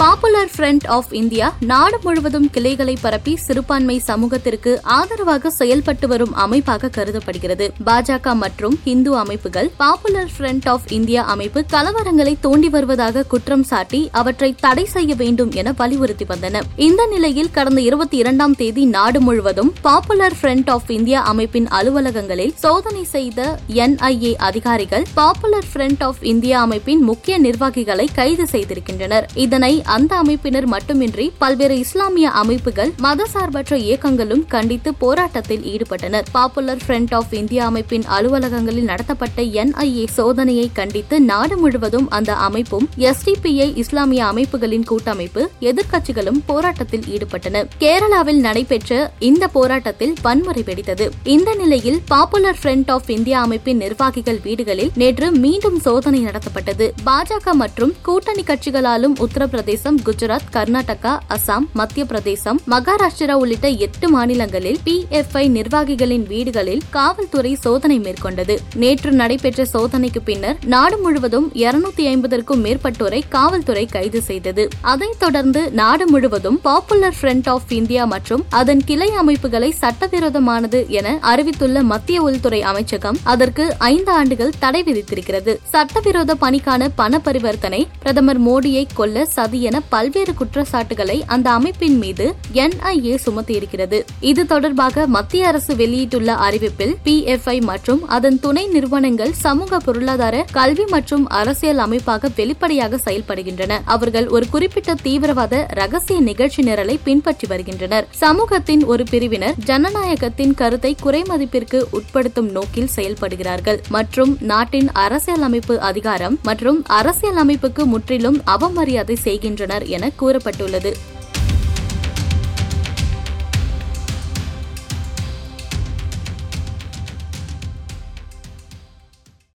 popular front of India நாடு முழுவதும் கிளைகளை பரப்பி சிறுபான்மை சமூகத்திற்கு ஆதரவாக செயல்பட்டு வரும் அமைப்பாக கருதப்படுகிறது. பாஜக மற்றும் இந்து அமைப்புகள் பாப்புலர் ஃப்ரண்ட் ஆஃப் இந்தியா அமைப்பு கலவரங்களை தோண்டி வருவதாக குற்றம் சாட்டி அவற்றை தடை செய்ய வேண்டும் என வலியுறுத்தி வந்தன. இந்த நிலையில் கடந்த இருபத்தி இரண்டாம் தேதி நாடு முழுவதும் பாப்புலர் ஃப்ரண்ட் ஆஃப் இந்தியா அமைப்பின் அலுவலகங்களில் சோதனை செய்த என்ஐஏ அதிகாரிகள் பாப்புலர் ஃப்ரண்ட் ஆஃப் இந்தியா அமைப்பின் முக்கிய நிர்வாகிகளை கைது செய்திருக்கின்றனர். இதனை அந்த அமைப்பினர் மட்டுமின்றி பல்வேறு இஸ்லாமிய அமைப்புகள் மதசார்பற்ற இயக்கங்களும் கண்டித்து போராட்டத்தில் ஈடுபட்டனர். பாப்புலர் ஃப்ரண்ட் ஆஃப் இந்தியா அமைப்பின் அலுவலகங்களில் நடத்தப்பட்ட என்ஐஏ சோதனையை கண்டித்து நாடு முழுவதும் அந்த அமைப்பும் எஸ்டிபிஐ இஸ்லாமிய அமைப்புகளின் கூட்டமைப்பு எதிர்க்கட்சிகளும் போராட்டத்தில் ஈடுபட்டன. கேரளாவில் நடைபெற்ற இந்த போராட்டத்தில் வன்முறை வெடித்தது. இந்த நிலையில் பாப்புலர் ஃப்ரண்ட் ஆஃப் இந்தியா அமைப்பின் நிர்வாகிகள் வீடுகளில் நேற்று மீண்டும் சோதனை நடத்தப்பட்டது. பாஜக மற்றும் கூட்டணி கட்சிகளாலும் பிரதேசம் குஜராத் கர்நாடகா அசாம் மத்திய பிரதேசம் மகாராஷ்டிரா உள்ளிட்ட எட்டு மாநிலங்களில் பி எஃப் ஐ நிர்வாகிகளின் வீடுகளில் காவல்துறை சோதனை மேற்கொண்டது. நேற்று நடைபெற்ற சோதனைக்கு பின்னர் நாடு முழுவதும் இருநூத்தி ஐம்பதற்கும் மேற்பட்டோரை காவல்துறை கைது செய்தது. அதைத் தொடர்ந்து நாடு முழுவதும் பாப்புலர் ஃப்ரண்ட் ஆஃப் இந்தியா மற்றும் அதன் கிளை அமைப்புகளை சட்டவிரோதமானது என அறிவித்துள்ள மத்திய உள்துறை அமைச்சகம் அதற்கு ஐந்து ஆண்டுகள் தடை விதித்திருக்கிறது. சட்டவிரோத பணிக்கான பண பரிவர்த்தனை பிரதமர் மோடியை கொல்ல சதி என பல்வேறு குற்றச்சாட்டுகளை அந்த அமைப்பின் மீது என்ஐஏ சுமத்தியிருக்கிறது. இது தொடர்பாக மத்திய அரசு வெளியிட்டுள்ள அறிவிப்பில் பிஎஃப்ஐ மற்றும் அதன் துணை நிறுவனங்கள் சமூக பொருளாதார கல்வி மற்றும் அரசியல் அமைப்பாக வெளிப்படையாக செயல்படுகின்றன. அவர்கள் ஒரு குறிப்பிட்ட தீவிரவாத ரகசிய நிகழ்ச்சி நிரலை பின்பற்றி வருகின்றனர். சமூகத்தின் ஒரு பிரிவினர் ஜனநாயகத்தின் கருத்தை குறைமதிப்பிற்கு உட்படுத்தும் நோக்கில் செயல்படுகிறார்கள். மற்றும் நாட்டின் அரசியல் அமைப்பு அதிகாரம் மற்றும் அரசியல் அமைப்புக்கு முற்றிலும் அவமரியாதை செய்கின்றனர் வருகின்றனர் என கூறப்பட்டுள்ளது.